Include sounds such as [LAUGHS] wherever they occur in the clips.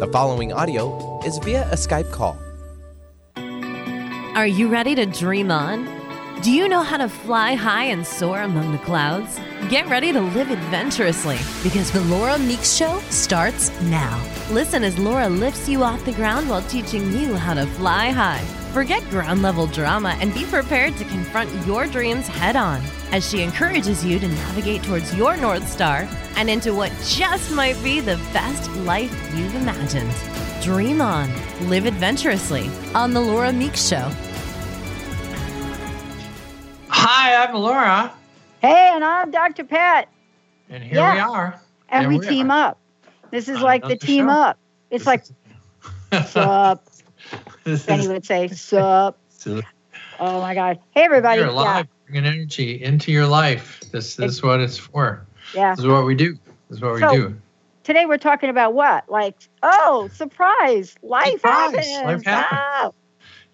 The following audio is via a Skype call. Are you ready to dream on? Do you know how to fly high and soar among the clouds? Get ready to live adventurously because the Laura Meeks Show starts now. Listen as Laura lifts you off the ground while teaching you how to fly high. Forget ground level drama and be prepared to confront your dreams head on as she encourages you to navigate towards your North Star and into what just might be the best life you've imagined. Dream on, live adventurously on The Laura Meeks Show. Hi, I'm Laura, Hey, and I'm Dr. Pat. and here we are. And There we we team are. up. This is On like the another team show. up. It's like sup. [LAUGHS] this Benny is would say sup. so Oh my God. Hey everybody. you're alive, bringing energy into your life. This, this is what it's for. Yeah. This is what we do. This is what we do. Today we're talking about what? Like, oh, surprise. Life Surprise, happens. life happens. Wow.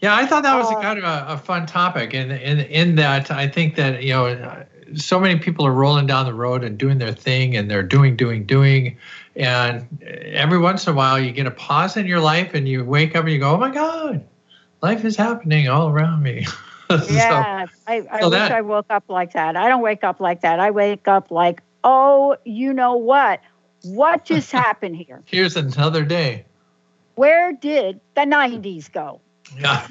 Yeah, I thought that was a Uh, kind of a, a fun topic, and in in that I think that you know so many people are rolling down the road and doing their thing, and they're doing, doing, doing, and every once in a while you get a pause in your life, and you wake up and you go, "Oh my God, life is happening all around me." [LAUGHS] [LAUGHS] So- Yeah. I, I so wish that- I woke up like that. I don't wake up like that. I wake up like, oh, you know what? What just [LAUGHS] happened here? Here's another day. Where did the 90s go? Yeah.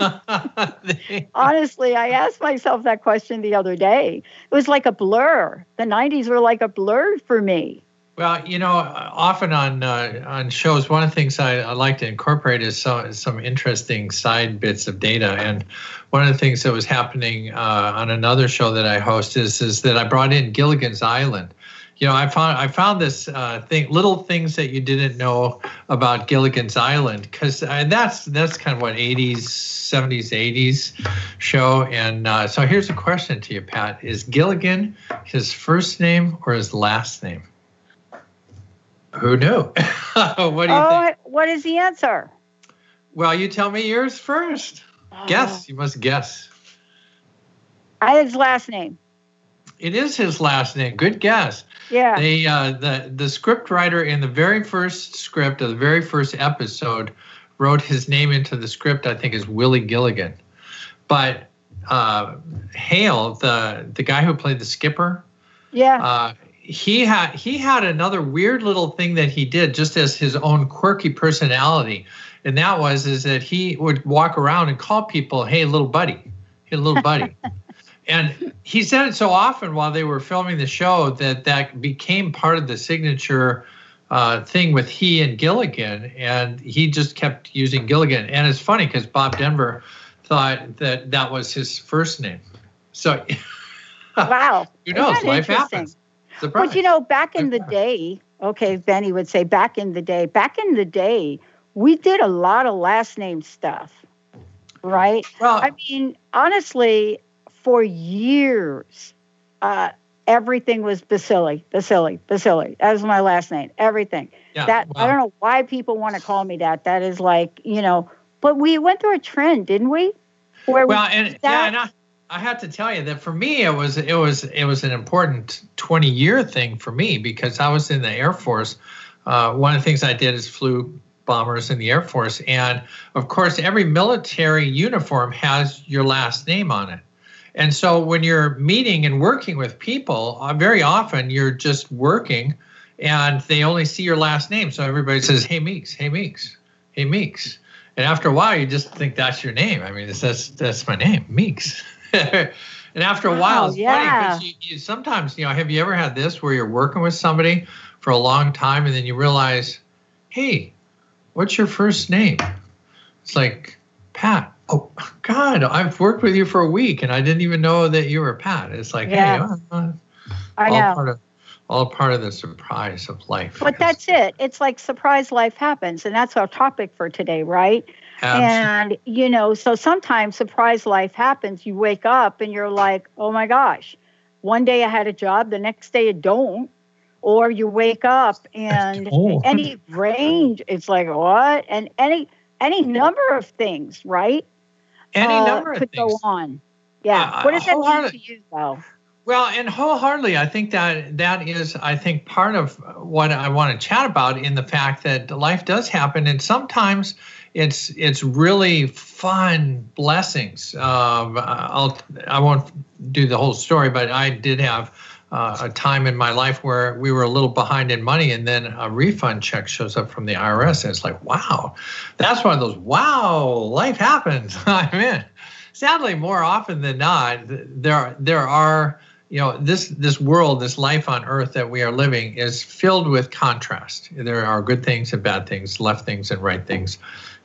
[LAUGHS] Honestly, I asked myself that question the other day. It was like a blur. The 90s were like a blur for me. Well, you know, often on uh, on shows, one of the things I, I like to incorporate is some some interesting side bits of data. And one of the things that was happening uh, on another show that I host is is that I brought in Gilligan's Island. You know, I found I found this uh, thing, little things that you didn't know about Gilligan's Island, because that's that's kind of what 80s, 70s, 80s show. And uh, so here's a question to you, Pat: Is Gilligan his first name or his last name? Who knew? [LAUGHS] what do you think? Oh, what is the answer? Well, you tell me yours first. Guess. You must guess. Oh, I had his last name. It is his last name. Good guess. Yeah. They uh, the the script writer in the very first script of the very first episode wrote his name into the script. I think is Willie Gilligan, but uh, Hale, the the guy who played the skipper, yeah. uh, he had he had another weird little thing that he did just as his own quirky personality, and that was is that he would walk around and call people, "Hey, little buddy, hey, little buddy." [LAUGHS] and he said it so often while they were filming the show that that became part of the signature uh, thing with he and Gilligan, and he just kept using Gilligan. And it's funny because Bob Denver thought that that was his first name. So [LAUGHS] wow. who knows? Life happens. Surprise. But you know, back in the day, okay, Benny would say back in the day, back in the day, we did a lot of last name stuff, right? well, I mean, honestly, for years, uh, everything was Baccili, Baccili, Baccili. That was my last name. Everything. yeah, that I don't know why people want to call me that. That is like, you know, but we went through a trend, didn't we? Where Well, we and yeah, and I, I have to tell you that for me, it was it was it was an important twenty year thing for me because I was in the Air Force. Uh, one of the things I did is flew bombers in the Air Force, and of course, every military uniform has your last name on it. And so when you're meeting and working with people, uh, very often you're just working, and they only see your last name. So everybody says, "Hey Meeks, hey Meeks, hey Meeks." And after a while, you just think that's your name. I mean, that's that's my name, Meeks. [LAUGHS] [LAUGHS] and after a while, Wow, it's funny because you, you sometimes, you know, have you ever had this where you're working with somebody for a long time and then you realize, hey, what's your first name? It's like Pat. Oh God, I've worked with you for a week and I didn't even know that you were Pat. It's like, Yeah. hey, uh, I all know. part of all part of the surprise of life. But that's it. It's like surprise life happens. And that's our topic for today, right? Absolutely. And, you know, so sometimes surprise life happens. You wake up and you're like, oh my gosh, one day I had a job, the next day I don't. Or you wake up [LAUGHS] and any range, it's like, what? And any any number of things, right? Any uh, number of could things. go on. Yeah. Uh, what does that mean to you, though? Well, and wholeheartedly, I think that that is, I think, part of what I want to chat about in the fact that life does happen, and sometimes it's it's really fun blessings. Um, I'll I won't do the whole story, but I did have uh, a time in my life where we were a little behind in money, and then a refund check shows up from the IRS, and it's like, wow, that's one of those wow, life happens. [LAUGHS] I'm in. Sadly, more often than not, there there are you know this this world this life on earth that we are living is filled with contrast there are good things and bad things left things and right things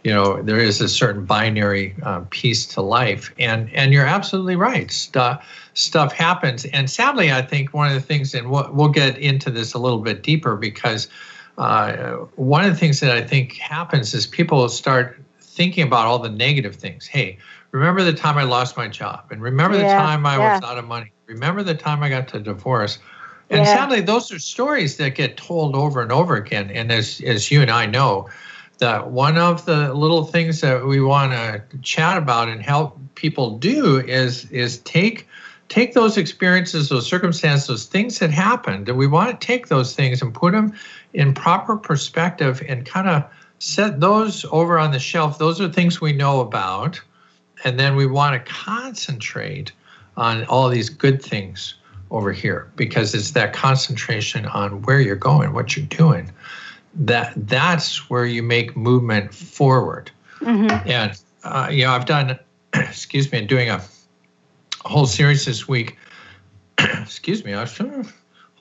you know there is a certain binary uh, piece to life. And and you're absolutely right. Stuff stuff happens. And sadly i think one of the things and we'll, we'll get into this a little bit deeper because uh, one of the things that i think happens is people start thinking about all the negative things. Hey remember the time i lost my job? And remember yeah, the time i yeah. was out of money? Remember the time i got to divorce? And yeah. sadly those are stories that get told over and over again. And as as you and i know that one of the little things that we want to chat about and help people do is is take take those experiences those circumstances those things that happened and we want to take those things and put them in proper perspective and kind of set those over on the shelf. Those are things we know about and then we want to concentrate on all these good things over here because it's that concentration on where you're going what you're doing that that's where you make movement forward. Mm-hmm. And uh, you know, I've done, [CLEARS THROAT] excuse me, doing a whole series this week. [CLEARS THROAT] excuse me, I was hold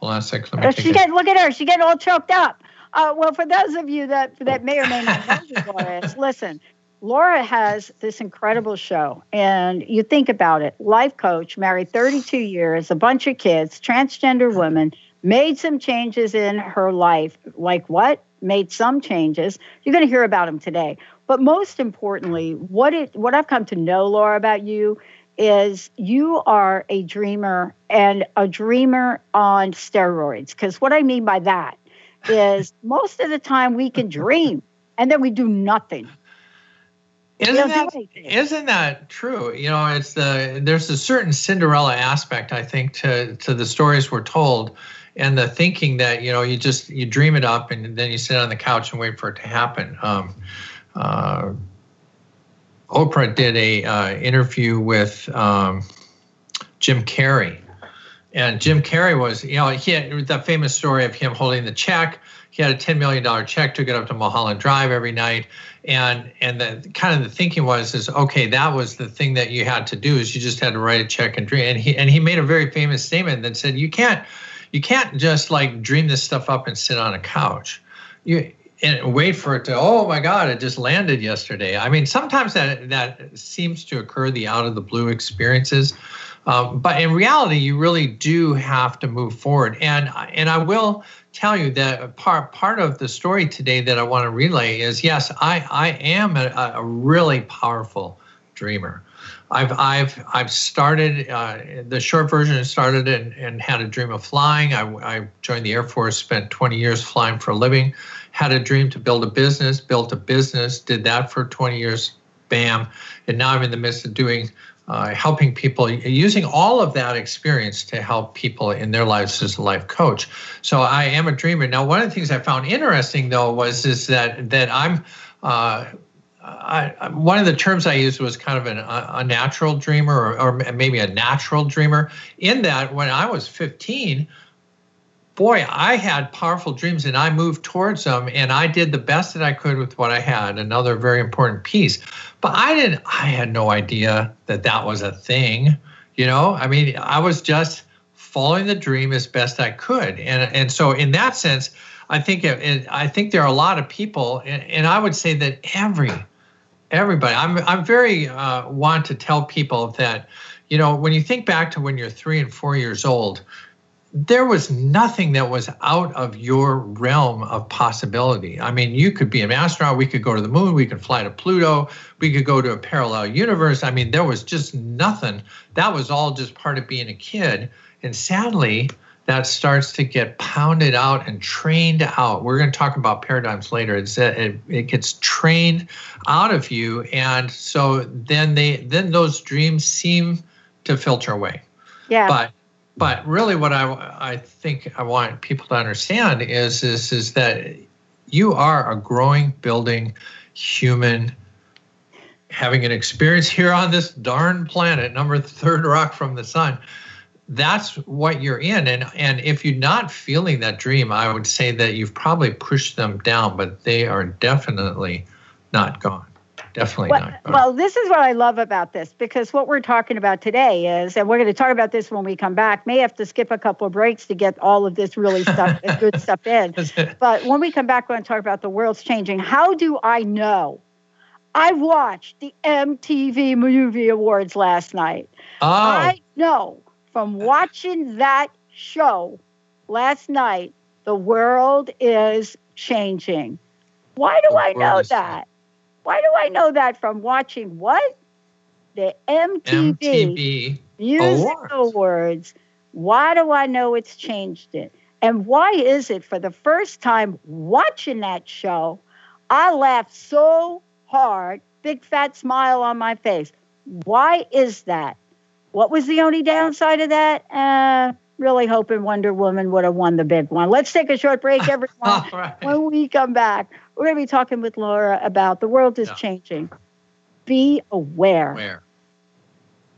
on a second. Let me she get, look at her. She getting all choked up. Uh, well, for those of you that that may or may not know who Laura [LAUGHS] is, listen. Laura has this incredible show, and you think about it: life coach, married 32 years, a bunch of kids, transgender woman, made some changes in her life. Like what? Made some changes. You're going to hear about them today. But most importantly, what it what I've come to know, Laura, about you is you are a dreamer and a dreamer on steroids. Because what I mean by that is [LAUGHS] most of the time we can dream and then we do nothing. Isn't that, isn't that true? You know, it's the there's a certain Cinderella aspect, I think, to to the stories we're told and the thinking that you know you just you dream it up and then you sit on the couch and wait for it to happen. Um, uh, Oprah did a uh, interview with um, Jim Carrey, and Jim Carrey was you know he had that famous story of him holding the check. He had a ten million dollar check, took it up to Mulholland Drive every night, and and the kind of the thinking was is okay that was the thing that you had to do is you just had to write a check and dream. And he and he made a very famous statement that said you can't you can't just like dream this stuff up and sit on a couch. You and wait for it to oh my god it just landed yesterday. I mean sometimes that that seems to occur the out of the blue experiences. Um, but in reality you really do have to move forward. And and i will tell you that part part of the story today that i want to relay is yes i i am a, a really powerful dreamer I've I've I've started uh, the short version started and, and had a dream of flying. I, I joined the Air Force, spent 20 years flying for a living, had a dream to build a business, built a business, did that for 20 years, bam, and now I'm in the midst of doing uh, helping people using all of that experience to help people in their lives as a life coach. So I am a dreamer. Now, one of the things I found interesting though was is that that I'm uh, I, one of the terms I used was kind of an, a, natural dreamer or, or, maybe a natural dreamer. In that, when I was 15, boy, I had powerful dreams and I moved towards them and I did the best that I could with what I had. Another very important piece. But I didn't, I had no idea that that was a thing. You know, I mean, I was just following the dream as best I could. And, and so, in that sense, I think it, I think there are a lot of people, and, and I would say that every everybody. I'm I'm very uh, want to tell people that, you know, when you think back to when you're three and four years old, there was nothing that was out of your realm of possibility. I mean, you could be an astronaut, we could go to the moon, we could fly to Pluto, we could go to a parallel universe. I mean, there was just nothing. That was all just part of being a kid. And sadly, that starts to get pounded out and trained out. We're going to talk about paradigms later. It's uh, it, it gets trained out of you, and so then they then those dreams seem to filter away. Yeah. But but really, what I I think I want people to understand is is is that you are a growing, building human having an experience here on this darn planet, number third rock from the sun. That's what you're in. And and if you're not feeling that dream, I would say that you've probably pushed them down, but they are definitely not gone definitely well, not. Gone. well, this is what I love about this because what we're talking about today is, and we're going to talk about this when we come back. May have to skip a couple of breaks to get all of this really stuff, [LAUGHS] good stuff in. But when we come back, we're going to talk about the world's changing. How do I know? I watched the MTV Movie Awards last night. Oh. I know from watching that show last night, the world is changing. Why do The I know that? Why do I know that from watching what? The MTV, MTV Music Awards. Awards. Why do I know it's changed it? And why is it for the first time watching that show, I laughed so hard, big fat smile on my face. Why is that? What was the only downside of that? Uh, really hoping Wonder Woman would have won the big one. Let's take a short break, [LAUGHS] everyone. All right. when we come back, we're going to be talking with Laura about the world is Yeah. changing. Be aware. Where?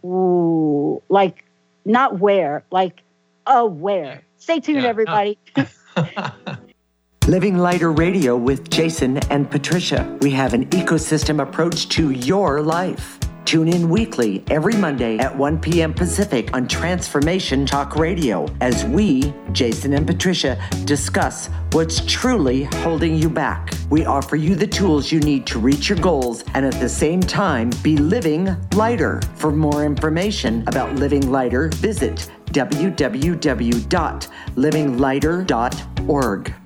Ooh, like not where, like aware. Stay tuned, Yeah. everybody. [LAUGHS] Living Lighter Radio with Jason and Patricia. We have an ecosystem approach to your life. Tune in weekly every Monday at 1 p.m. Pacific on Transformation Talk Radio as we, Jason and Patricia, discuss what's truly holding you back. We offer you the tools you need to reach your goals and at the same time be living lighter. For more information about Living Lighter, visit www.livinglighter.org.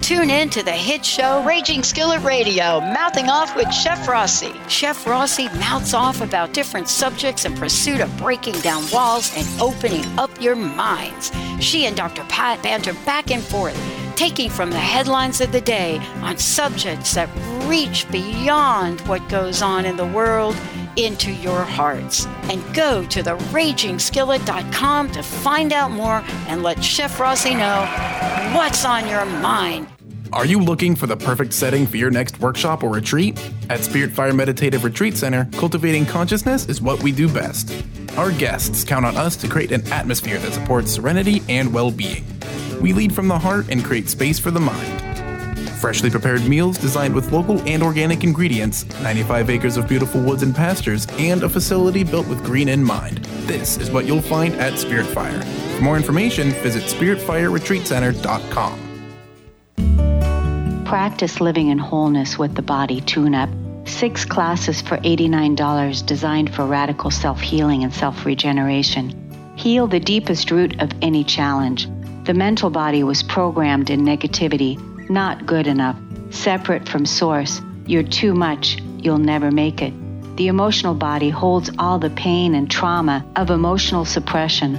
Tune in to the hit show Raging Skillet Radio, mouthing off with Chef Rossi. Chef Rossi mouths off about different subjects in pursuit of breaking down walls and opening up your minds. She and Dr. Pat banter back and forth, taking from the headlines of the day on subjects that reach beyond what goes on in the world into your hearts. And go to theragingskillet.com to find out more and let Chef Rossi know what's on your mind. Are you looking for the perfect setting for your next workshop or retreat? At Spirit Fire Meditative Retreat Center, cultivating consciousness is what we do best. Our guests count on us to create an atmosphere that supports serenity and well being. We lead from the heart and create space for the mind. Freshly prepared meals designed with local and organic ingredients, 95 acres of beautiful woods and pastures, and a facility built with green in mind. This is what you'll find at Spirit Fire. For more information, visit spiritfireretreatcenter.com. Practice living in wholeness with the body tune up. Six classes for $89 designed for radical self healing and self regeneration. Heal the deepest root of any challenge. The mental body was programmed in negativity, not good enough, separate from source. You're too much, you'll never make it. The emotional body holds all the pain and trauma of emotional suppression,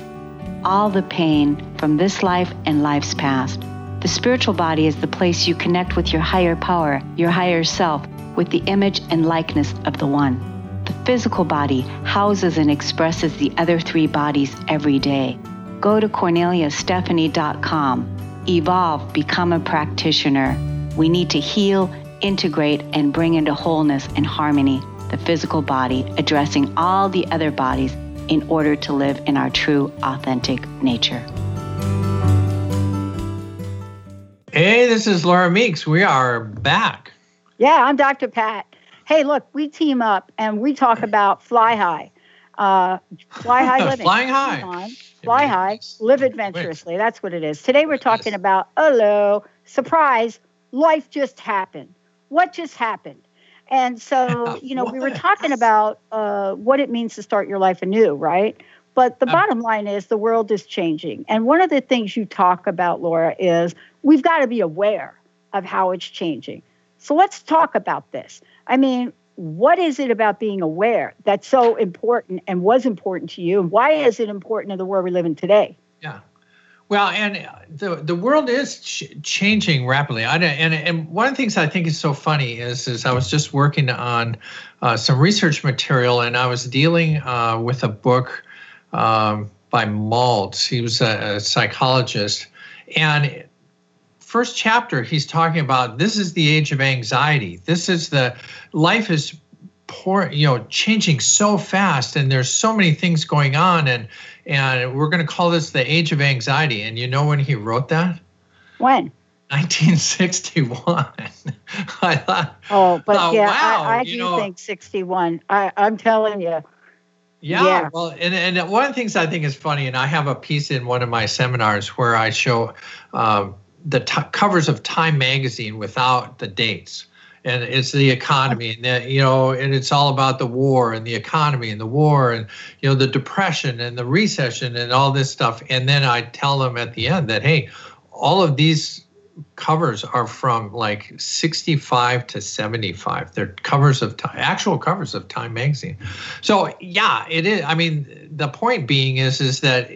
all the pain from this life and life's past. The spiritual body is the place you connect with your higher power, your higher self, with the image and likeness of the One. The physical body houses and expresses the other three bodies every day. Go to corneliastephanie.com. Evolve, become a practitioner. We need to heal, integrate, and bring into wholeness and harmony the physical body, addressing all the other bodies in order to live in our true, authentic nature. Hey, this is Laura Meeks. We are back. Yeah, I'm Dr. Pat. Hey, look, we team up and we talk about fly high. Uh, fly high [LAUGHS] living. Flying high. Fly high, [LAUGHS] live adventurously. That's what it is. Today we're talking about, hello, surprise, life just happened. What just happened? And so, [LAUGHS] you know, we were talking about uh, what it means to start your life anew, right? But the bottom line is the world is changing. And one of the things you talk about, Laura, is we've got to be aware of how it's changing. So let's talk about this. I mean, what is it about being aware that's so important and was important to you? And why is it important in the world we live in today? Yeah. Well, and the the world is ch- changing rapidly. I, and and one of the things I think is so funny is is I was just working on uh, some research material, and I was dealing uh, with a book um, by Maltz. He was a, a psychologist, and first chapter he's talking about this is the age of anxiety. This is the life is poor, you know, changing so fast, and there's so many things going on, and and we're going to call this the age of anxiety. And you know when he wrote that? When? 1961. [LAUGHS] I thought. Oh, but thought, yeah, wow, I, I do know, think 61. I, I'm telling you. Yeah, yeah, well, and, and one of the things I think is funny, and I have a piece in one of my seminars where I show um, the t- covers of Time magazine without the dates. And it's the economy and you know and it's all about the war and the economy and the war and you know the depression and the recession and all this stuff. And then i tell them at the end that hey all of these covers are from like 65 to 75 they're covers of time actual covers of time magazine. So yeah it is i mean the point being is is that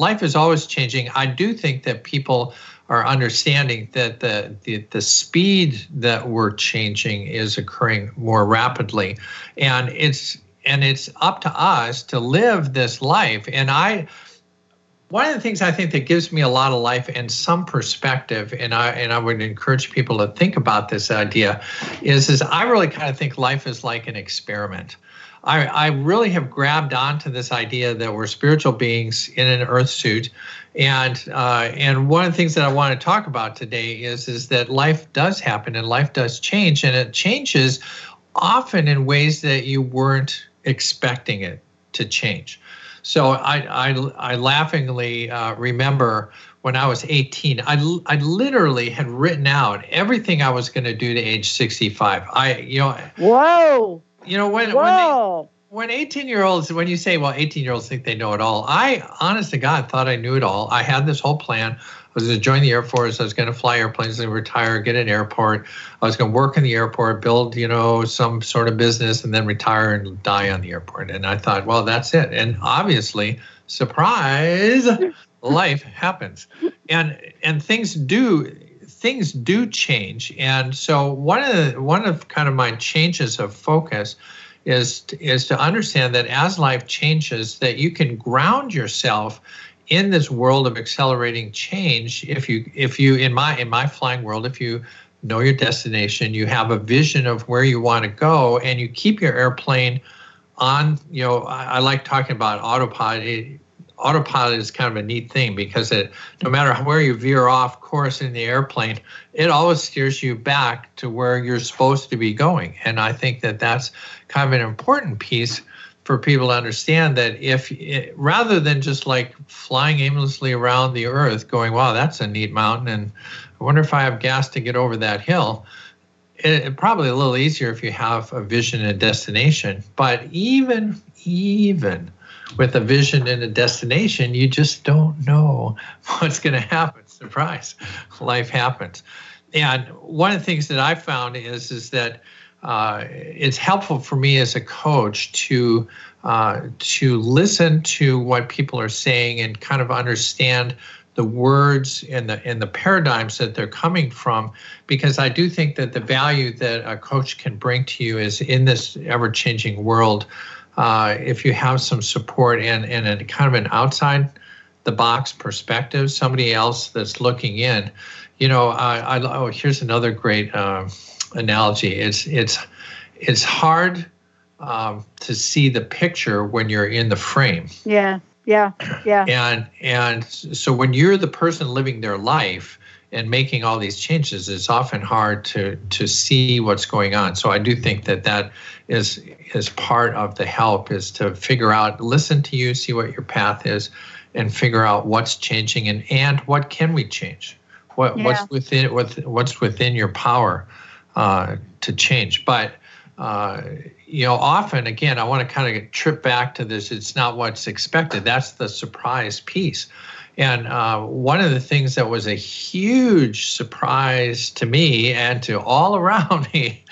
life is always changing. I do think that people are understanding that the, the, the speed that we're changing is occurring more rapidly. And it's and it's up to us to live this life. And I one of the things I think that gives me a lot of life and some perspective, and I and I would encourage people to think about this idea, is is I really kind of think life is like an experiment. I, I really have grabbed onto this idea that we're spiritual beings in an earth suit and uh, and one of the things that I want to talk about today is is that life does happen and life does change, and it changes often in ways that you weren't expecting it to change. So I I, I laughingly uh, remember when I was 18, I, I literally had written out everything I was going to do to age 65. I you know. Whoa. You know when Whoa. when they when 18 year olds when you say well 18 year olds think they know it all i honest to god thought i knew it all. I had this whole plan. I was going to join the air force. I was going to fly airplanes and retire get an airport. I was going to work in the airport build you know some sort of business and then retire and die on the airport. And i thought well that's it. And obviously surprise [LAUGHS] life happens. And and things do things do change. And so one of the one of kind of my changes of focus is is to understand that as life changes that you can ground yourself in this world of accelerating change if you if you in my in my flying world if you know your destination you have a vision of where you want to go and you keep your airplane on you know i, I like talking about autopilot autopilot is kind of a neat thing because it no matter where you veer off course in the airplane it always steers you back to where you're supposed to be going. And i think that that's kind of an important piece for people to understand that if it, rather than just like flying aimlessly around the earth going wow that's a neat mountain and i wonder if i have gas to get over that hill it, it probably a little easier if you have a vision and destination. But even even with a vision and a destination, you just don't know [LAUGHS] what's going to happen. Surprise, life happens. And one of the things that I found is is that uh, it's helpful for me as a coach to uh, to listen to what people are saying and kind of understand the words and the and the paradigms that they're coming from because I do think that the value that a coach can bring to you is in this ever changing world uh, if you have some support and, and a kind of an outside the box perspective, somebody else that's looking in, you know, I, I oh, here's another great uh, analogy. It's it's it's hard um, to see the picture when you're in the frame. Yeah, yeah, yeah. And and so when you're the person living their life and making all these changes, it's often hard to to see what's going on. So I do think that that is is part of the help is to figure out listen to you see what your path is and figure out what's changing and and what can we change what yeah. what's within what, what's within your power uh, to change but uh, you know, often again, I want to kind of trip back to this. It's not what's expected. That's the surprise piece. And uh, one of the things that was a huge surprise to me and to all [LAUGHS] around me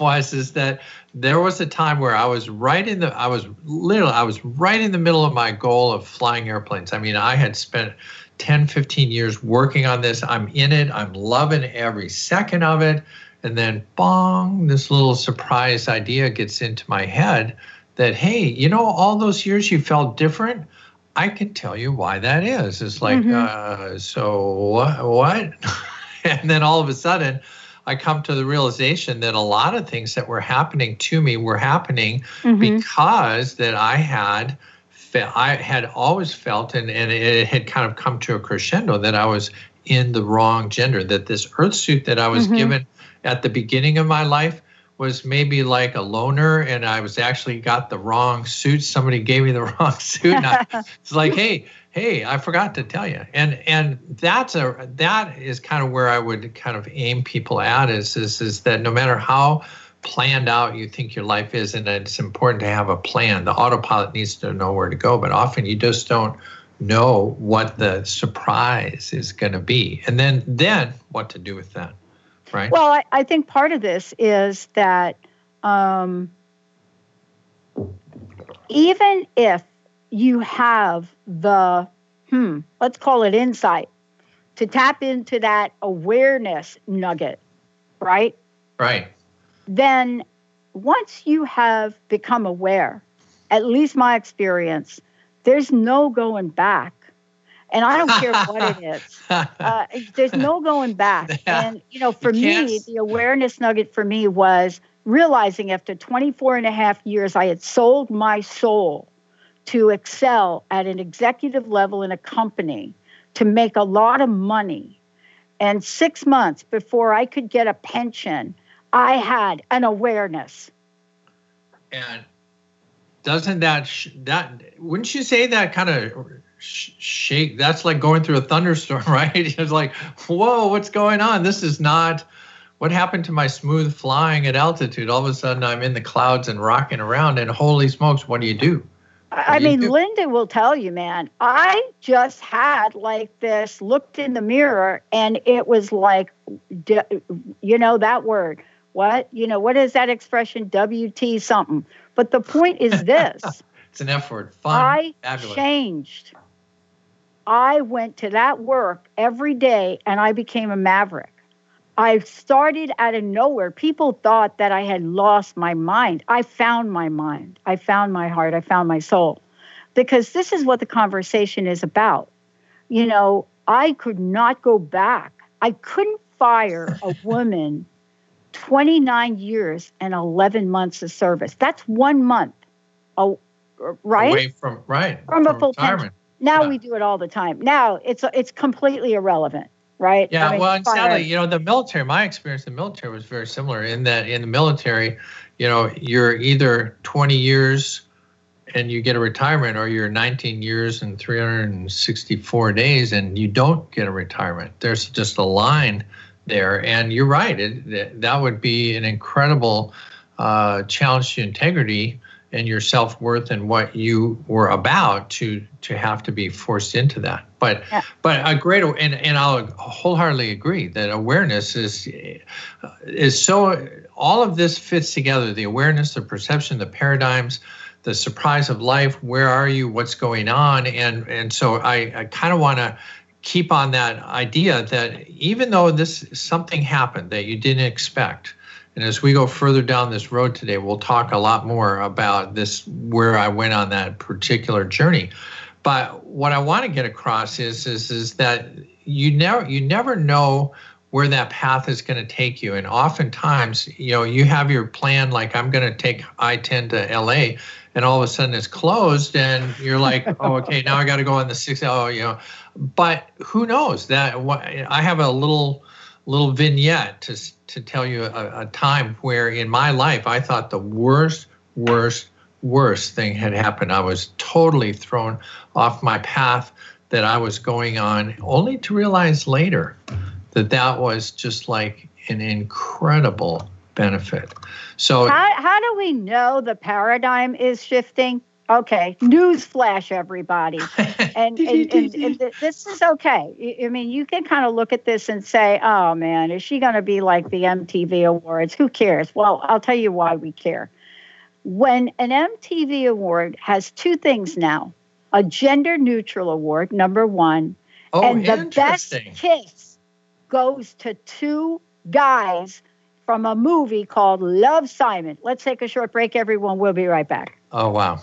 was is that there was a time where I was right in the I was literally I was right in the middle of my goal of flying airplanes. I mean, I had spent 10, 15 years working on this. I'm in it. I'm loving every second of it. And then bong, this little surprise idea gets into my head that hey, you know all those years you felt different? I can tell you why that is. It's like, mm-hmm. uh, so what? what? [LAUGHS] and then all of a sudden, I come to the realization that a lot of things that were happening to me were happening mm-hmm. because that I had I had always felt and, and it had kind of come to a crescendo that I was in the wrong gender, that this earth suit that I was mm-hmm. given at the beginning of my life was maybe like a loner and I was actually got the wrong suit. Somebody gave me the [LAUGHS] wrong suit. I, [LAUGHS] it's like, hey, hey, I forgot to tell you. And and that's a that is kind of where I would kind of aim people at is is is that no matter how planned out you think your life is and it's important to have a plan. The autopilot needs to know where to go, but often you just don't know what the surprise is going to be. And then then what to do with that. Right? Well, I, I think part of this is that um, even if you have the, hmm, let's call it insight to tap into that awareness nugget, right? Right. Then once you have become aware, at least my experience, there's no going back. And I don't care what it is. [LAUGHS] Uh, there's no going back. And, you know, for you me, the awareness nugget for me was realizing after 24 and a half years, I had sold my soul to excel at an executive level in a company, to make a lot of money. And six months before I could get a pension, I had an awareness. And doesn't that sh- that wouldn't you say that kind of sh- shake? That's like going through a thunderstorm, [LAUGHS] right? it's like, whoa, what's going on? This is not what happened to my smooth flying at altitude. All of a sudden, I'm in the clouds and rocking around, and holy smokes, what do you do? I mean, Linda will tell you, man, I just had like this, looked in the mirror, and it was like, you know, that word. What? You know, what is that expression? WT something. But the point is [LAUGHS] this it's an F word. Fun. I Fabulous. changed. I went to that work every day and I became a maverick. I started out of nowhere. People thought that I had lost my mind. I found my mind. I found my heart. I found my soul. Because this is what the conversation is about. You know, I could not go back. I couldn't fire a [LAUGHS] woman 29 years and 11 months of service. That's one month. Oh, right? Away from right. From, from a full retirement. Now yeah. we do it all the time. Now it's it's completely irrelevant right? Yeah, well, and sadly, you know, the military, my experience in the military was very similar in that in the military, you know, you're either 20 years and you get a retirement or you're 19 years and 364 days and you don't get a retirement. There's just a line there. And you're right, it, that would be an incredible uh, challenge to integrity and your self worth and what you were about to to have to be forced into that. But yeah. but a great and and I'll wholeheartedly agree that awareness is is so all of this fits together the awareness, the perception, the paradigms, the surprise of life. Where are you? What's going on? And and so I I kind of want to keep on that idea that even though this something happened that you didn't expect and as we go further down this road today, we'll talk a lot more about this, where I went on that particular journey. But what I want to get across is, is, is that you never, you never know where that path is going to take you. And oftentimes, you know, you have your plan, like I'm going to take I-10 to LA, and all of a sudden it's closed, and you're like, oh, okay, now I got to go on the six. Oh, you know, but who knows that? I have a little little vignette to to tell you a, a time where in my life I thought the worst, worst, worst thing had happened. I was totally thrown off my path that I was going on, only to realize later that that was just like an incredible benefit. So, how, how do we know the paradigm is shifting? Okay, news flash, everybody. [LAUGHS] And, and, and, and, this is okay. I mean, you can kind of look at this and say, oh man, is she going to be like the MTV Awards? Who cares? Well, I'll tell you why we care. When an MTV Award has two things now a gender neutral award, number one, oh, and the best kiss goes to two guys from a movie called Love Simon. Let's take a short break, everyone. We'll be right back. Oh, wow.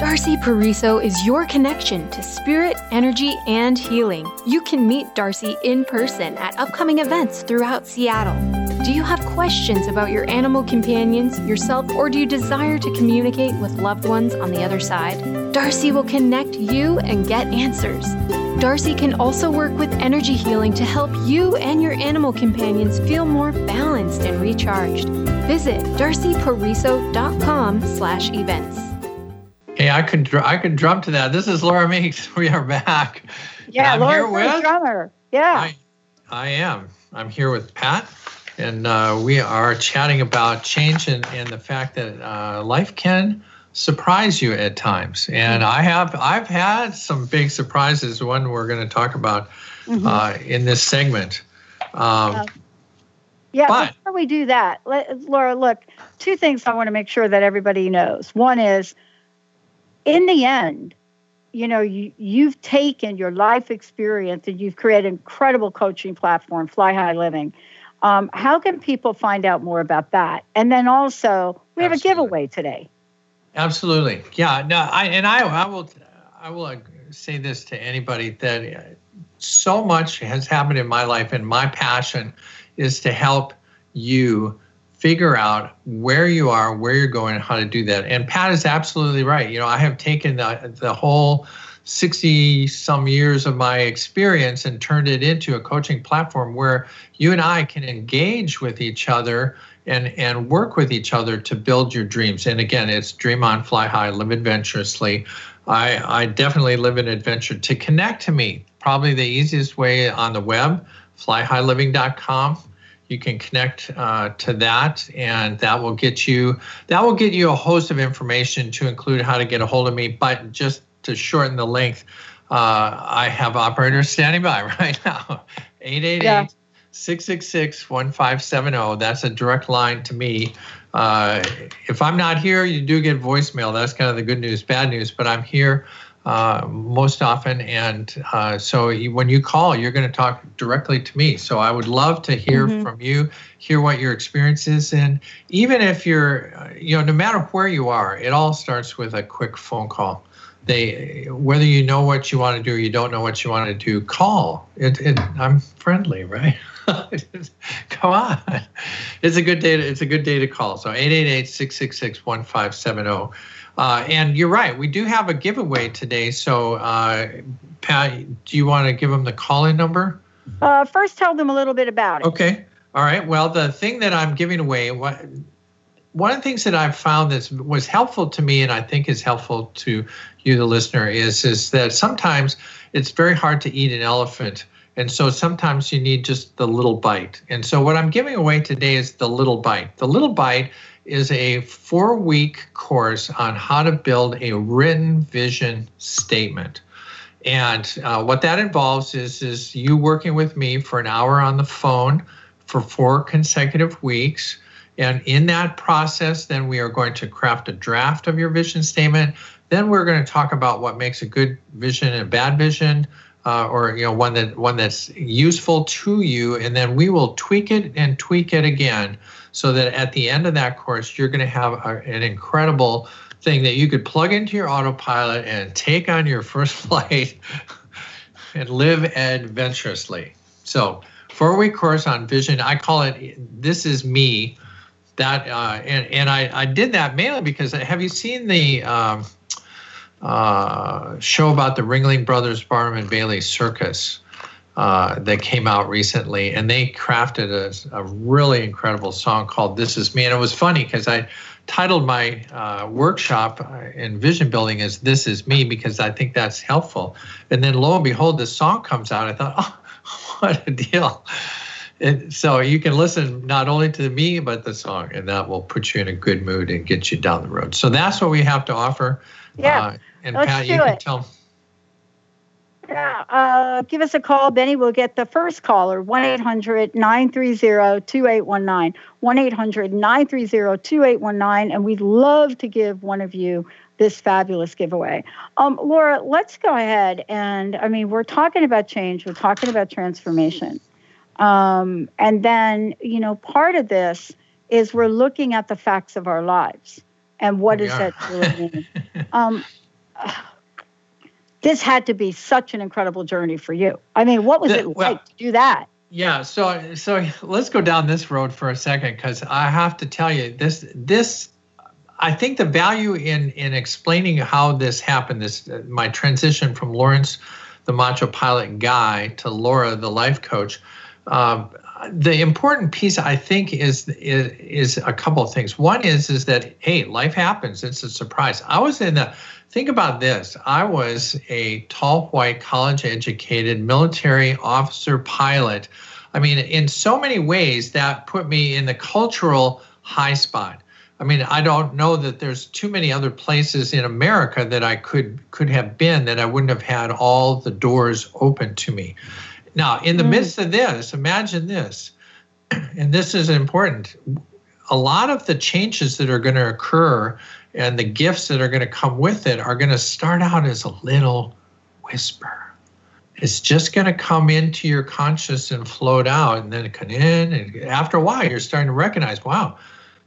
Darcy Pariso is your connection to spirit, energy, and healing. You can meet Darcy in person at upcoming events throughout Seattle. Do you have questions about your animal companions, yourself, or do you desire to communicate with loved ones on the other side? Darcy will connect you and get answers. Darcy can also work with energy healing to help you and your animal companions feel more balanced and recharged. Visit darcypariso.com slash events. Hey, I could I could drum to that. This is Laura Meeks. [LAUGHS] We are back. Yeah, Laura with, drummer. Yeah. I, I, am. I'm here with Pat, and uh, we are chatting about change and, and the fact that uh, life can surprise you at times. And I have I've had some big surprises. One we're going to talk about mm-hmm. uh, in this segment. Um, yeah. Yeah, but, before we do that, let, Laura, look, two things I want to make sure that everybody knows. One is in the end, you know, you, you've taken your life experience and you've created an incredible coaching platform, Fly High Living. Um, how can people find out more about that? And then also, we have Absolutely. a giveaway today. Absolutely, yeah. No, I and I, I will, I will say this to anybody that so much has happened in my life, and my passion is to help you figure out where you are, where you're going, and how to do that. And Pat is absolutely right. You know, I have taken the, the whole 60 some years of my experience and turned it into a coaching platform where you and I can engage with each other and and work with each other to build your dreams. And again, it's dream on, fly high, live adventurously. I, I definitely live an adventure. To connect to me, probably the easiest way on the web, flyhighliving.com you can connect uh, to that, and that will get you that will get you a host of information to include how to get a hold of me. But just to shorten the length, uh, I have operators standing by [LAUGHS] right now. 888 666 1570. That's a direct line to me. Uh, if I'm not here, you do get voicemail. That's kind of the good news, bad news, but I'm here uh, most often. And uh, so when you call, you're going to talk directly to me. So I would love to hear mm-hmm. from you, hear what your experience is. And even if you're, uh, you know, no matter where you are, it all starts with a quick phone call they whether you know what you want to do or you don't know what you want to do call it, it i'm friendly right [LAUGHS] come on it's a good day to, it's a good day to call so 888-666-1570 uh, and you're right we do have a giveaway today so uh, pat do you want to give them the call-in number uh, first tell them a little bit about it okay all right well the thing that i'm giving away what one of the things that I've found that was helpful to me, and I think is helpful to you, the listener, is is that sometimes it's very hard to eat an elephant, and so sometimes you need just the little bite. And so what I'm giving away today is the little bite. The little bite is a four-week course on how to build a written vision statement. And uh, what that involves is is you working with me for an hour on the phone for four consecutive weeks and in that process, then we are going to craft a draft of your vision statement. Then we're going to talk about what makes a good vision and a bad vision, uh, or you know one that one that's useful to you. And then we will tweak it and tweak it again, so that at the end of that course, you're going to have a, an incredible thing that you could plug into your autopilot and take on your first [LAUGHS] flight and live adventurously. So, four week course on vision. I call it "This Is Me." that uh, and and I, I did that mainly because have you seen the um, uh, show about the Ringling Brothers Barnum and Bailey Circus uh, that came out recently, and they crafted a, a, really incredible song called "This Is Me," and it was funny because I titled my uh, workshop in vision building as "This Is Me" because I think that's helpful, and then lo and behold, this song comes out. I thought, [LAUGHS] oh, what a deal! And so you can listen not only to me but the song, and that will put you in a good mood and get you down the road. So that's what we have to offer. Yeah, uh, and let's Pat, do you it. can tell. Yeah, uh, give us a call. Benny We'll get the first caller, 1 800 930 2819. 1 800 930 2819. And we'd love to give one of you this fabulous giveaway. Um, Laura, let's go ahead. And I mean, we're talking about change, we're talking about transformation. Um, and then, you know, part of this is we're looking at the facts of our lives and what does that really mean. [LAUGHS] um, this had to be such an incredible journey for you. I mean, what was the, it well, like to do that? Yeah, so so let's go down this road for a second because I have to tell you this this I think the value in in explaining how this happened, this uh, my transition from Lawrence, the macho pilot guy, to Laura, the life coach um, the important piece, I think, is, is is a couple of things. One is is that hey, life happens. It's a surprise. I was in the think about this. I was a tall, white, college-educated military officer pilot. I mean, in so many ways, that put me in the cultural high spot. I mean, I don't know that there's too many other places in America that I could could have been that I wouldn't have had all the doors open to me. Now, in the mm. midst of this, imagine this, [CLEARS THROAT] and this is important. A lot of the changes that are going to occur and the gifts that are going to come with it are going to start out as a little whisper. It's just going to come into your conscious and float out, and then it come in. And after a while, you're starting to recognize, wow,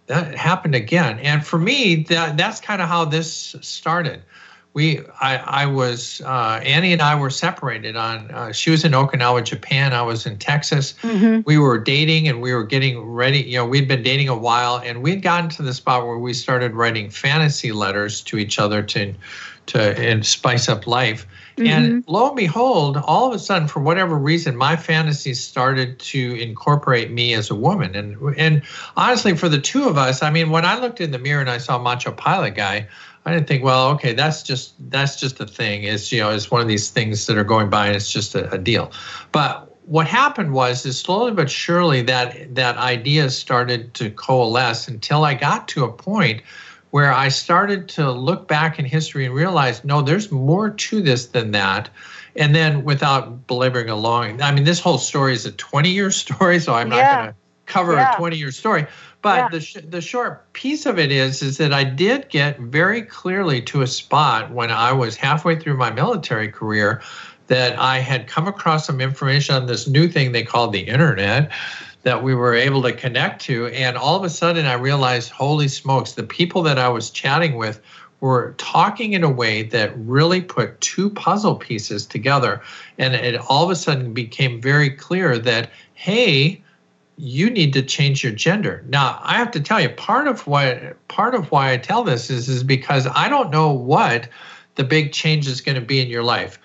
that happened again. And for me, that that's kind of how this started we I, I was uh, Annie and I were separated on uh, she was in Okinawa Japan I was in Texas mm-hmm. we were dating and we were getting ready you know we'd been dating a while and we'd gotten to the spot where we started writing fantasy letters to each other to to and spice up life mm-hmm. and lo and behold all of a sudden for whatever reason my fantasies started to incorporate me as a woman and and honestly for the two of us I mean when I looked in the mirror and I saw macho pilot guy I didn't think, well, okay, that's just that's just a thing. It's you know, it's one of these things that are going by, and it's just a, a deal. But what happened was is slowly but surely that that idea started to coalesce until I got to a point where I started to look back in history and realize no, there's more to this than that. And then without belaboring along, I mean, this whole story is a 20 year story, so I'm yeah. not going to cover yeah. a 20 year story. But yeah. the, sh- the short piece of it is, is that I did get very clearly to a spot when I was halfway through my military career that I had come across some information on this new thing they called the internet that we were able to connect to. And all of a sudden, I realized, holy smokes, the people that I was chatting with were talking in a way that really put two puzzle pieces together. And it all of a sudden became very clear that, hey, you need to change your gender. Now, I have to tell you, part of why part of why I tell this is is because I don't know what the big change is going to be in your life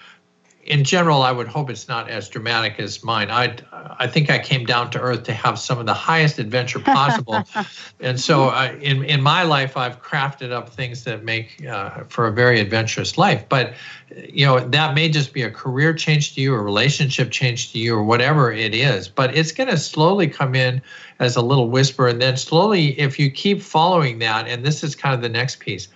in general, I would hope it's not as dramatic as mine. I I think I came down to earth to have some of the highest adventure possible, [LAUGHS] and so I, in in my life, I've crafted up things that make uh, for a very adventurous life. But you know that may just be a career change to you, a relationship change to you, or whatever it is. But it's going to slowly come in as a little whisper, and then slowly, if you keep following that, and this is kind of the next piece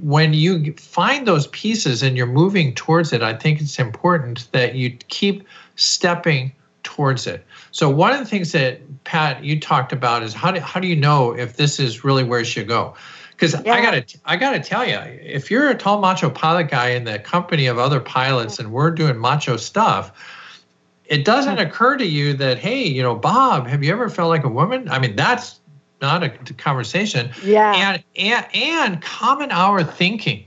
when you find those pieces and you're moving towards it, I think it's important that you keep stepping towards it. So one of the things that Pat you talked about is how do how do you know if this is really where you should go? Because yeah. I gotta I gotta tell you, if you're a tall macho pilot guy in the company of other pilots and we're doing macho stuff, it doesn't hmm. occur to you that hey, you know, Bob, have you ever felt like a woman? I mean, that's not a conversation. Yeah. And and and common hour thinking.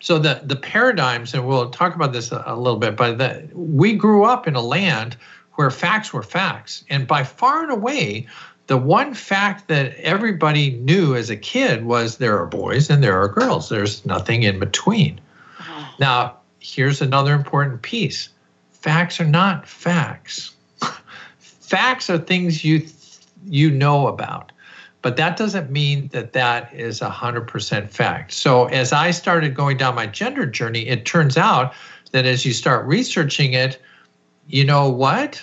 So the the paradigms, and we'll talk about this a, a little bit, but the, we grew up in a land where facts were facts, and by far and away, the one fact that everybody knew as a kid was there are boys and there are girls. There's nothing in between. Uh-huh. [SIGHS] Now, here's another important piece. Facts are not facts. [LAUGHS] facts are things you you know about but that doesn't mean that that is 100% fact. So as I started going down my gender journey, it turns out that as you start researching it, you know what?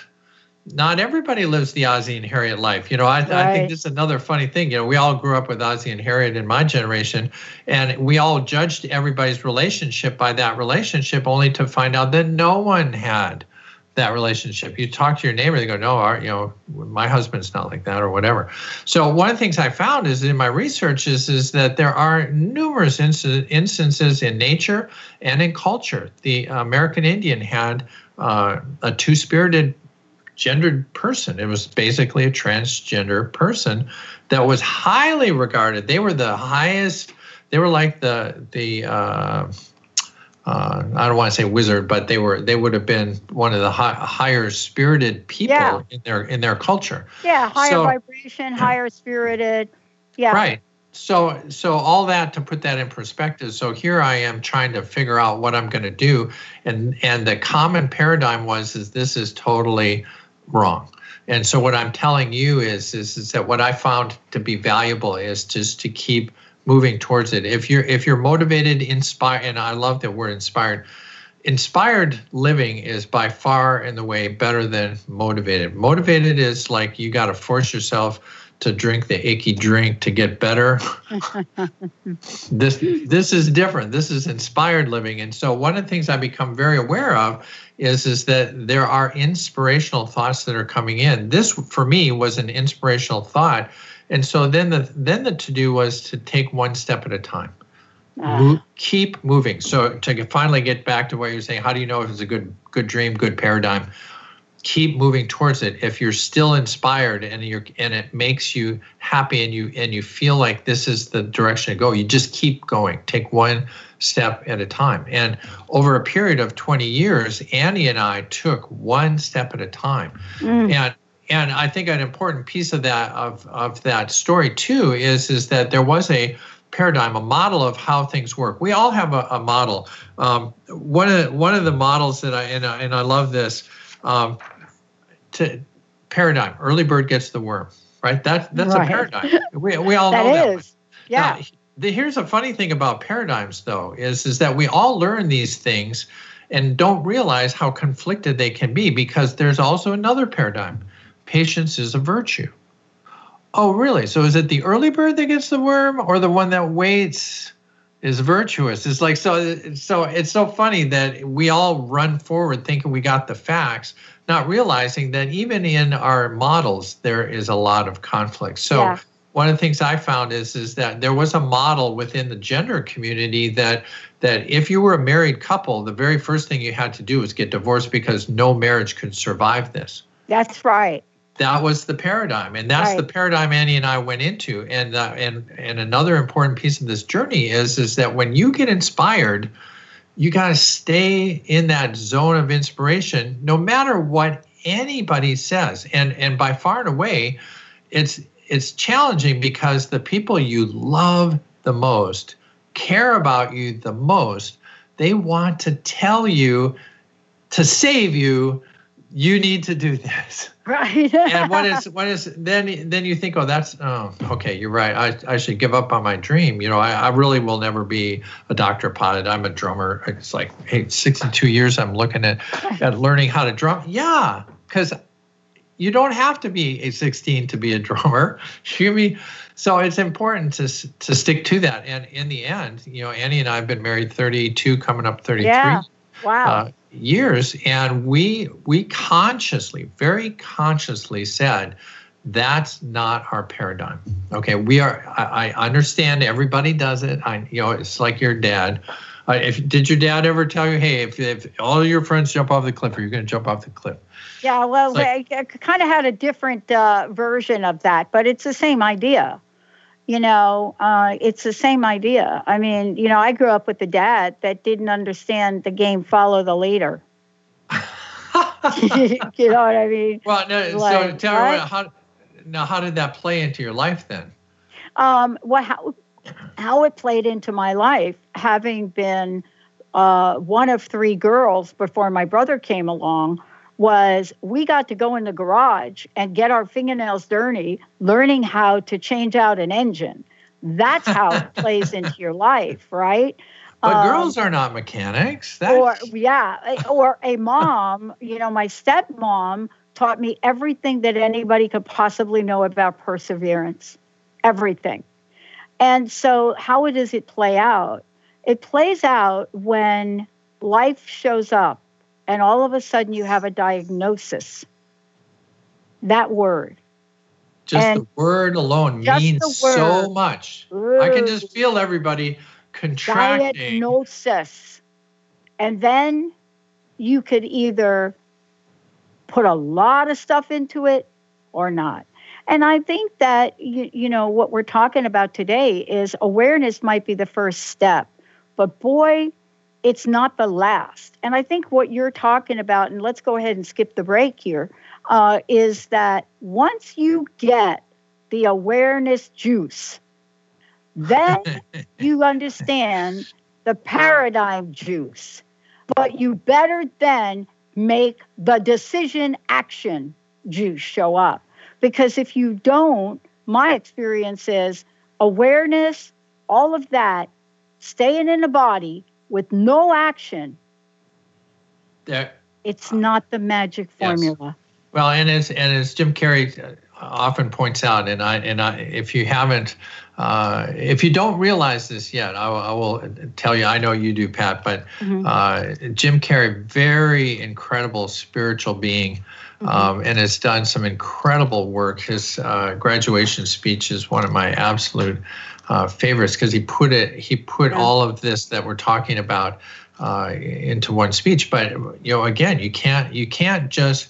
Not everybody lives the Ozzie and Harriet life. You know, I, right. I think this is another funny thing. You know, we all grew up with Ozzie and Harriet in my generation, and we all judged everybody's relationship by that relationship, only to find out that no one had that relationship. You talk to your neighbor, they go, "No, our, you know, my husband's not like that," or whatever. So one of the things I found is in my research is is that there are numerous instances in nature and in culture. The American Indian had uh, a two-spirited gendered person. It was basically a transgender person that was highly regarded. They were the highest. They were like the the uh, uh, I don't want to say wizard, but they were they would have been one of the high, higher spirited people yeah. in their in their culture. Yeah, higher so, vibration, [CLEARS THROAT] higher spirited. Yeah. Right. So so all that to put that in perspective. So here I am trying to figure out what I'm going to do, and and the common paradigm was is this is totally wrong. And so what I'm telling you is is is that what I found to be valuable is just to keep moving towards it. If you're if you're motivated, inspired, and I love that word inspired. Inspired living is by far in the way better than motivated. Motivated is like you got to force yourself to drink the icky drink to get better. [LAUGHS] this this is different. This is inspired living. And so one of the things I become very aware of is is that there are inspirational thoughts that are coming in. This for me was an inspirational thought and so then the then the to do was to take one step at a time. Ah. keep moving. So to finally get back to what you're saying, how do you know if it's a good good dream, good paradigm? Keep moving towards it. If you're still inspired and you're and it makes you happy and you and you feel like this is the direction to go, you just keep going. Take one step at a time. And over a period of 20 years, Annie and I took one step at a time. Mm. And and I think an important piece of that of, of that story too is is that there was a paradigm, a model of how things work. We all have a, a model. Um, one of one of the models that I and I, and I love this um, to paradigm. Early bird gets the worm. Right. That that's right. a paradigm. We we all [LAUGHS] that know is. that. Yeah. Now, the, here's a funny thing about paradigms though is is that we all learn these things and don't realize how conflicted they can be because there's also another paradigm. Patience is a virtue. Oh, really? So is it the early bird that gets the worm or the one that waits is virtuous? It's like so so it's so funny that we all run forward thinking we got the facts, not realizing that even in our models there is a lot of conflict. So yeah. one of the things I found is is that there was a model within the gender community that that if you were a married couple, the very first thing you had to do was get divorced because no marriage could survive this. That's right that was the paradigm. And that's right. the paradigm annie and i went into. And uh, and and another important piece of this journey is is that when you get inspired you got to stay in that zone of inspiration no matter what anybody says. And and by far and away it's it's challenging because the people you love the most care about you the most they want to tell you to save you you need to do this. [LAUGHS] Right. And what is what is then then you think oh that's oh okay you're right. I, I should give up on my dream. You know I, I really will never be a doctor pilot. I'm a drummer. It's like hey 62 years i'm looking at at learning how to drum. Yeah because you don't have to be a 16 to be a drummer. [LAUGHS] You be so it's important to to stick to that. And in the end you know annie and i have been married 32 coming up 33 yeah. wow. Uh, years and we we consciously very consciously said that's not our paradigm. Okay we are i, I understand everybody does it. I you know it's like your dad. Uh, if did your dad ever tell you hey if, if all your friends jump off the cliff are you going to jump off the cliff? Yeah well like, I, I kind of had a different uh, version of that but it's the same idea you know, uh, it's the same idea. I mean, you know, I grew up with a dad that didn't understand the game follow the leader. [LAUGHS] [LAUGHS] you know what I mean? Well, no, like, so tell me how now how did that play into your life then? Um, well, how how it played into my life, having been uh, one of three girls before my brother came along was we got to go in the garage and get our fingernails dirty, learning how to change out an engine. That's how it [LAUGHS] plays into your life, right? But um, girls are not mechanics. That's... Or yeah, or a mom. you know, my stepmom taught me everything that anybody could possibly know about perseverance, everything. And so, how does it play out? It plays out when life shows up and all of a sudden you have a diagnosis. That word. Just and the word alone means word. so much. Ooh. I can just feel everybody contracting. Diagnosis. And then you could either put a lot of stuff into it or not. And I think that you, you know what we're talking about today is awareness might be the first step. But boy, it's not the last. And I think what you're talking about, and let's go ahead and skip the break here, uh, is that once you get the awareness juice, then [LAUGHS] you understand the paradigm juice. But you better then make the decision action juice show up. Because if you don't, my experience is awareness, all of that, staying in the body, with no action, there, it's not the magic formula. Yes. Well, and as and as Jim Carrey uh, often points out, and I and I, if you haven't, uh, if you don't realize this yet, I, I, will tell you. I know you do, Pat, but mm-hmm. uh, Jim Carrey, very incredible spiritual being. Mm-hmm. Um, and has done some incredible work. His uh, graduation speech is one of my absolute uh, favorites because he put it he put yeah. all of this that we're talking about uh, into one speech. But you know, again, you can't you can't just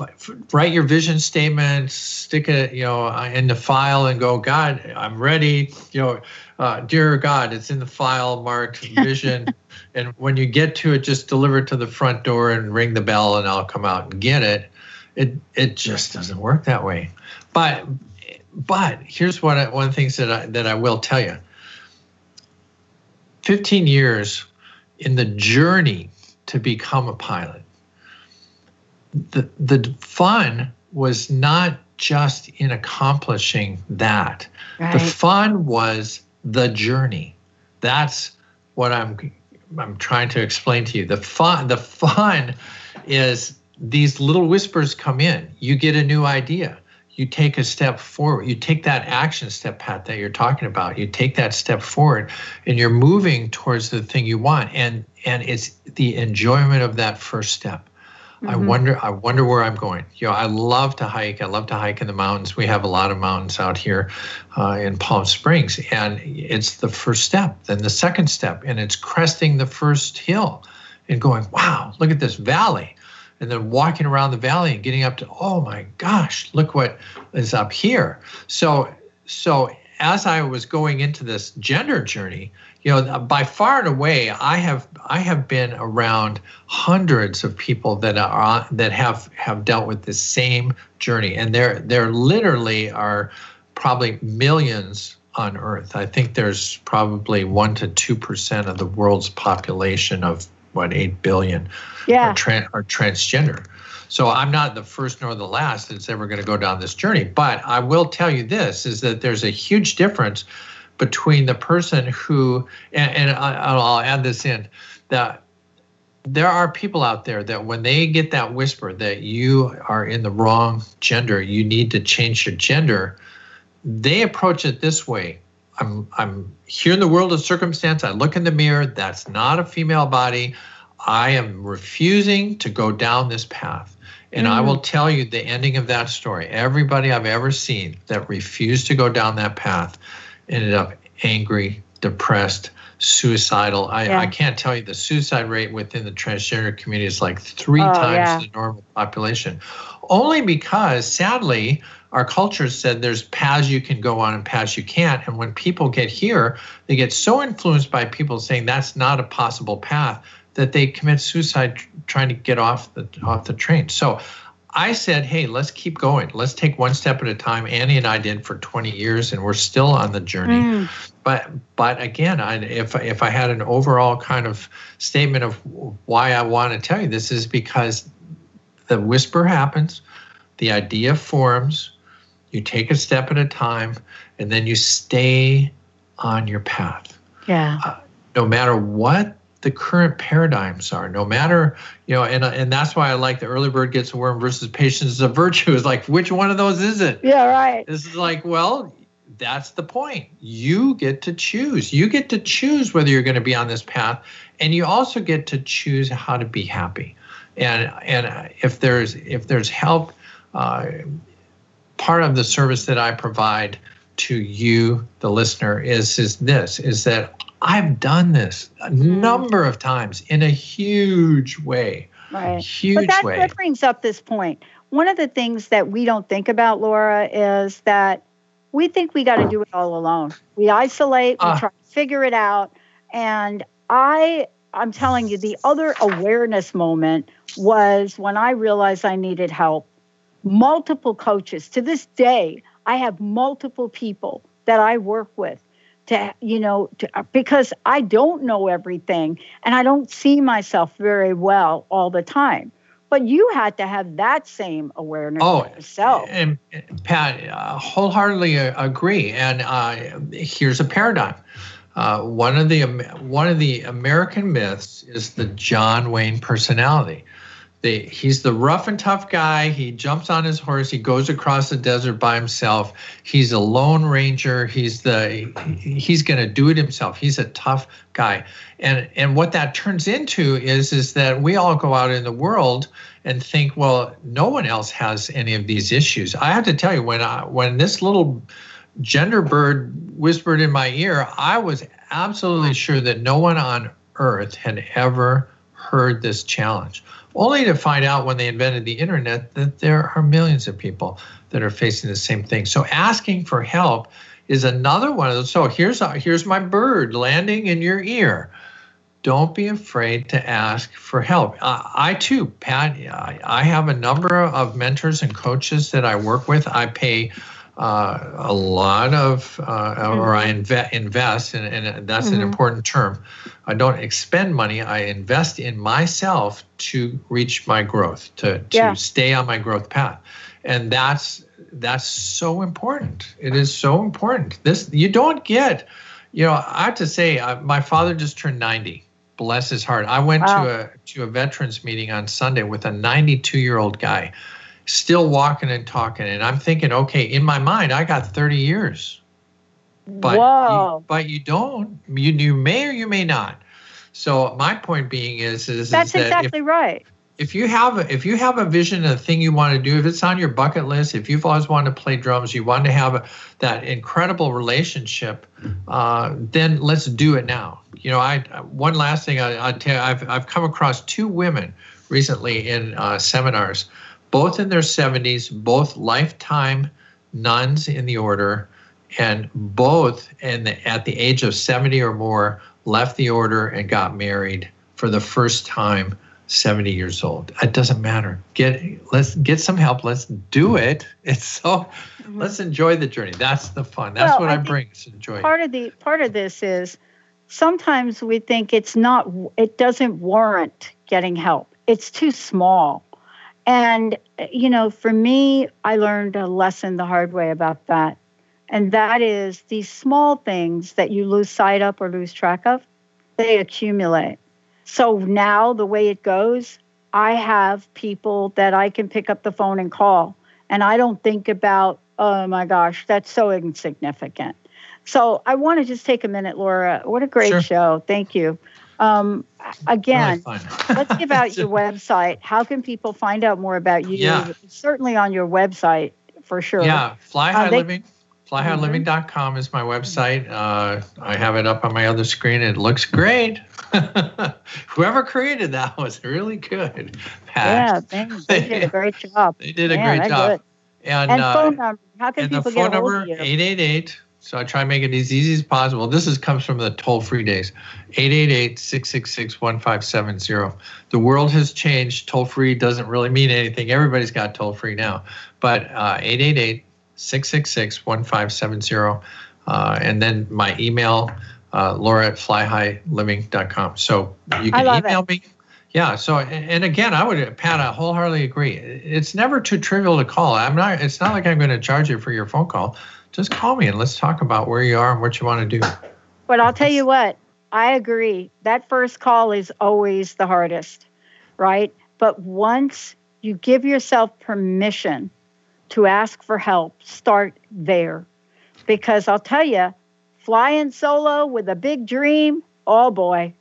f- write your vision statement, stick it you know uh, in the file, and go, God, I'm ready. You know, uh, dear God, it's in the file marked [LAUGHS] vision. and when you get to it, just deliver it to the front door and ring the bell, and I'll come out and get it. It it just doesn't work that way. But but here's what I, one of the things that I, that I will tell you 15 years in the journey to become a pilot the the fun was not just in accomplishing that right. the fun was the journey that's what i'm I'm trying to explain to you. The fun, the fun is these little whispers come in. You get a new idea. You take a step forward. You take that action step, Pat, that you're talking about. You take that step forward, and you're moving towards the thing you want. And and it's the enjoyment of that first step. Mm-hmm. I wonder. I wonder where I'm going. You know, I love to hike. I love to hike in the mountains. We have a lot of mountains out here uh, in Palm Springs, and it's the first step, then the second step, and it's cresting the first hill, and going, wow, look at this valley and then walking around the valley and getting up to oh my gosh look what is up here. So so as i was going into this gender journey you know by far and away i have i have been around hundreds of people that are that have have dealt with the same journey. And there there literally are probably millions on earth. I think there's probably 1 to 2% of the world's population of what 8 billion yeah. are, tra- are transgender. So I'm not the first nor the last that's ever going to go down this journey. But I will tell you this: is that there's a huge difference between the person who, and, and I, will add this in, that there are people out there that when they get that whisper that you are in the wrong gender, you need to change your gender, they approach it this way. I'm I'm here in the world of circumstance. I look in the mirror. That's not a female body. I am refusing to go down this path. And mm. I will tell you the ending of that story. Everybody I've ever seen that refused to go down that path ended up angry, depressed, suicidal. I, yeah. I can't tell you the suicide rate within the transgender community is like three oh, times yeah. the normal population. Only because, sadly, our culture said there's paths you can go on and paths you can't. And when people get here, they get so influenced by people saying that's not a possible path that they commit suicide trying to get off the off the train. So I said, hey, let's keep going. Let's take one step at a time. Annie and I did for 20 years, and we're still on the journey. Mm. But but again, I, if if I had an overall kind of statement of why I want to tell you this is because the whisper happens, the idea forms, you take a step at a time, and then you stay on your path. Yeah. Uh, no matter what the current paradigms are no matter you know and and that's why i like the early bird gets a worm versus patience is a virtue. [LAUGHS] Is like which one of those is it? Yeah right. This is like well that's the point. You get to choose. You get to choose whether you're going to be on this path and you also get to choose how to be happy. And and if there's if there's help uh, part of the service that i provide to you the listener is is this is that I've done this a mm. number of times in a huge way. Right. Huge but that, way. that brings up this point. One of the things that we don't think about, Laura, is that we think we got to do it all alone. We isolate, we uh, try to figure it out. And I I'm telling you, the other awareness moment was when I realized I needed help. Multiple coaches. To this day, I have multiple people that I work with to you know to, because i don't know everything and i don't see myself very well all the time but you had to have that same awareness oh, yourself. And, and Pat, uh, wholeheartedly uh, agree. And uh, here's a paradigm. Uh, one of the one of the American myths is the John Wayne personality the he's the rough and tough guy. He jumps on his horse. He goes across the desert by himself. He's a lone ranger. He's the he's going to do it himself. He's a tough guy. And and what that turns into is is that we all go out in the world and think, well, no one else has any of these issues. I have to tell you when I, when this little gender bird whispered in my ear, I was absolutely sure that no one on earth had ever heard this challenge only to find out when they invented the internet that there are millions of people that are facing the same thing. So asking for help is another one of those. So here's a, here's my bird landing in your ear. Don't be afraid to ask for help. I too, Pat, I, I have a number of mentors and coaches that I work with. I pay uh, a lot of, uh, or I inve- invest, and, and that's mm-hmm. an important term. I don't expend money. I invest in myself to reach my growth, to to yeah. stay on my growth path, and that's that's so important. It is so important. This you don't get. You know, I have to say, uh, my father just turned ninety, bless his heart. I went Wow. to a to a veterans meeting on Sunday with a 92 year old guy, still walking and talking, and I'm thinking, okay, in my mind, I got 30 years, but Whoa. you, but you don't. You you may or you may not. So my point being is is, That's is that if, exactly right. if you have a, if you have a vision a thing you want to do if it's on your bucket list if you've always wanted to play drums you want to have a, that incredible relationship uh, then let's do it now you know i one last thing I, I tell I've I've come across two women recently in uh, seminars both in their 70s both lifetime nuns in the order and both in the, at the age of 70 or more left the order and got married for the first time 70 years old. It doesn't matter. Get let's get some help. Let's do it. [LAUGHS] It's so let's enjoy the journey. That's the fun. That's Mm-hmm. Well, what I i, bring. Is enjoy part of the part of this is sometimes we think it's not it doesn't warrant getting help. It's too small and you know for me i learned a lesson the hard way about that and that is these small things that you lose sight of or lose track of they accumulate so now the way it goes i have people that i can pick up the phone and call and i don't think about oh my gosh that's so insignificant so I want to just take a minute, Laura. What a great Sure. show. Thank you. Um, again, Really [LAUGHS] [LAUGHS] let's give out your website. How can people find out more about you? Yeah. Certainly on your website, for sure. yeah fly Uh, high they- living flyhighliving.com is my website uh, i have it up on my other screen it looks great [LAUGHS] whoever created that was really good Yeah, Pat. they, they did a great job. They did a great job. good. and, And, uh, phone number. How can people phone get hold number of you? 888 so i try and make it as easy as possible this is comes from the toll-free days 888-666-1570 the world has changed toll-free doesn't really mean anything everybody's got toll-free now but uh, 888-666-1570 uh, and then my email uh, laura at flyhighliving.com so you can email it. me yeah. So, and and again, I would, Pat, I wholeheartedly agree. It's never too trivial to call. I'm not. It's not like I'm going to charge you for your phone call. Just call me and let's talk about where you are and what you want to do. But I'll tell you what, I agree. That first call is always the hardest, right? But once you give yourself permission to ask for help, start there. Because I'll tell you, flying solo with a big dream, oh boy,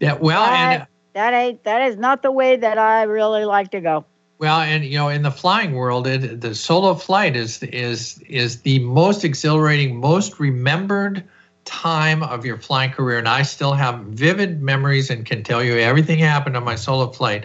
Yeah. Well, and that, that ain't that is not the way that I really like to go. Well, and you know, in the flying world, it, the solo flight is is is the most exhilarating, most remembered time of your flying career, and I still have vivid memories and can tell you everything happened on my solo flight.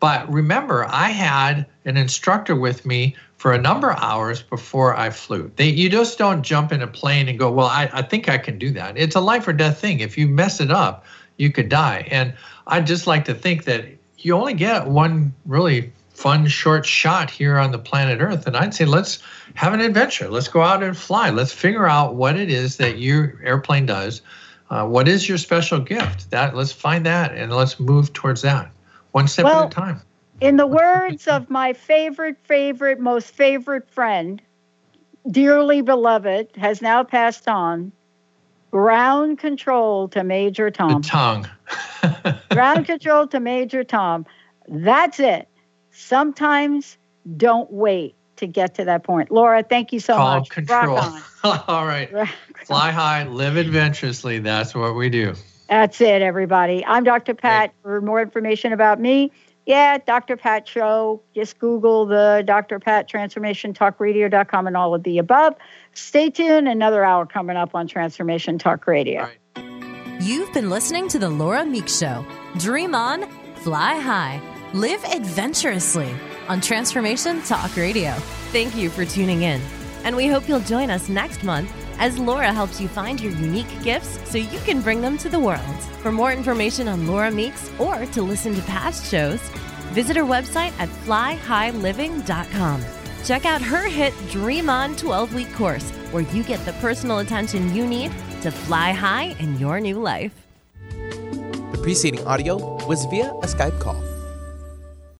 But remember, I had an instructor with me for a number of hours before I flew. They, you just don't jump in a plane and go, well, I, I think I can do that. It's a life or death thing. If you mess it up, you could die. And I'd just like to think that you only get one really fun short shot here on the planet Earth. And I'd say let's have an adventure. Let's go out and fly. Let's figure out what it is that your airplane does. Uh, what is your special gift? That let's find that and let's move towards that, one step Well- at a time. In the words of my favorite, favorite, most favorite friend, dearly beloved, has now passed on. Ground control to Major Tom. The tongue. [LAUGHS] Ground control to Major Tom. That's it. Sometimes don't wait to get to that point. Laura, thank you so Call much. control. [LAUGHS] Rock on. All right. Fly high, live adventurously. That's what we do. That's it, everybody. I'm Dr. Pat. For more information about me, yeah, Dr. Pat Show. Just Google the Dr. Pat Transformation Talk Radio.com and all of the above. Stay tuned. Another hour coming up on Transformation Talk Radio. You've been listening to The Laura Meeks Show. Dream on, fly high, live adventurously on Transformation Talk Radio. Thank you for tuning in. And we hope you'll join us next month as Laura helps you find your unique gifts so you can bring them to the world. For more information on Laura Meeks or to listen to past shows, visit her website at flyhighliving.com. Check out her hit Dream On 12 week course, where you get the personal attention you need to fly high in your new life. The preceding audio was via a Skype call.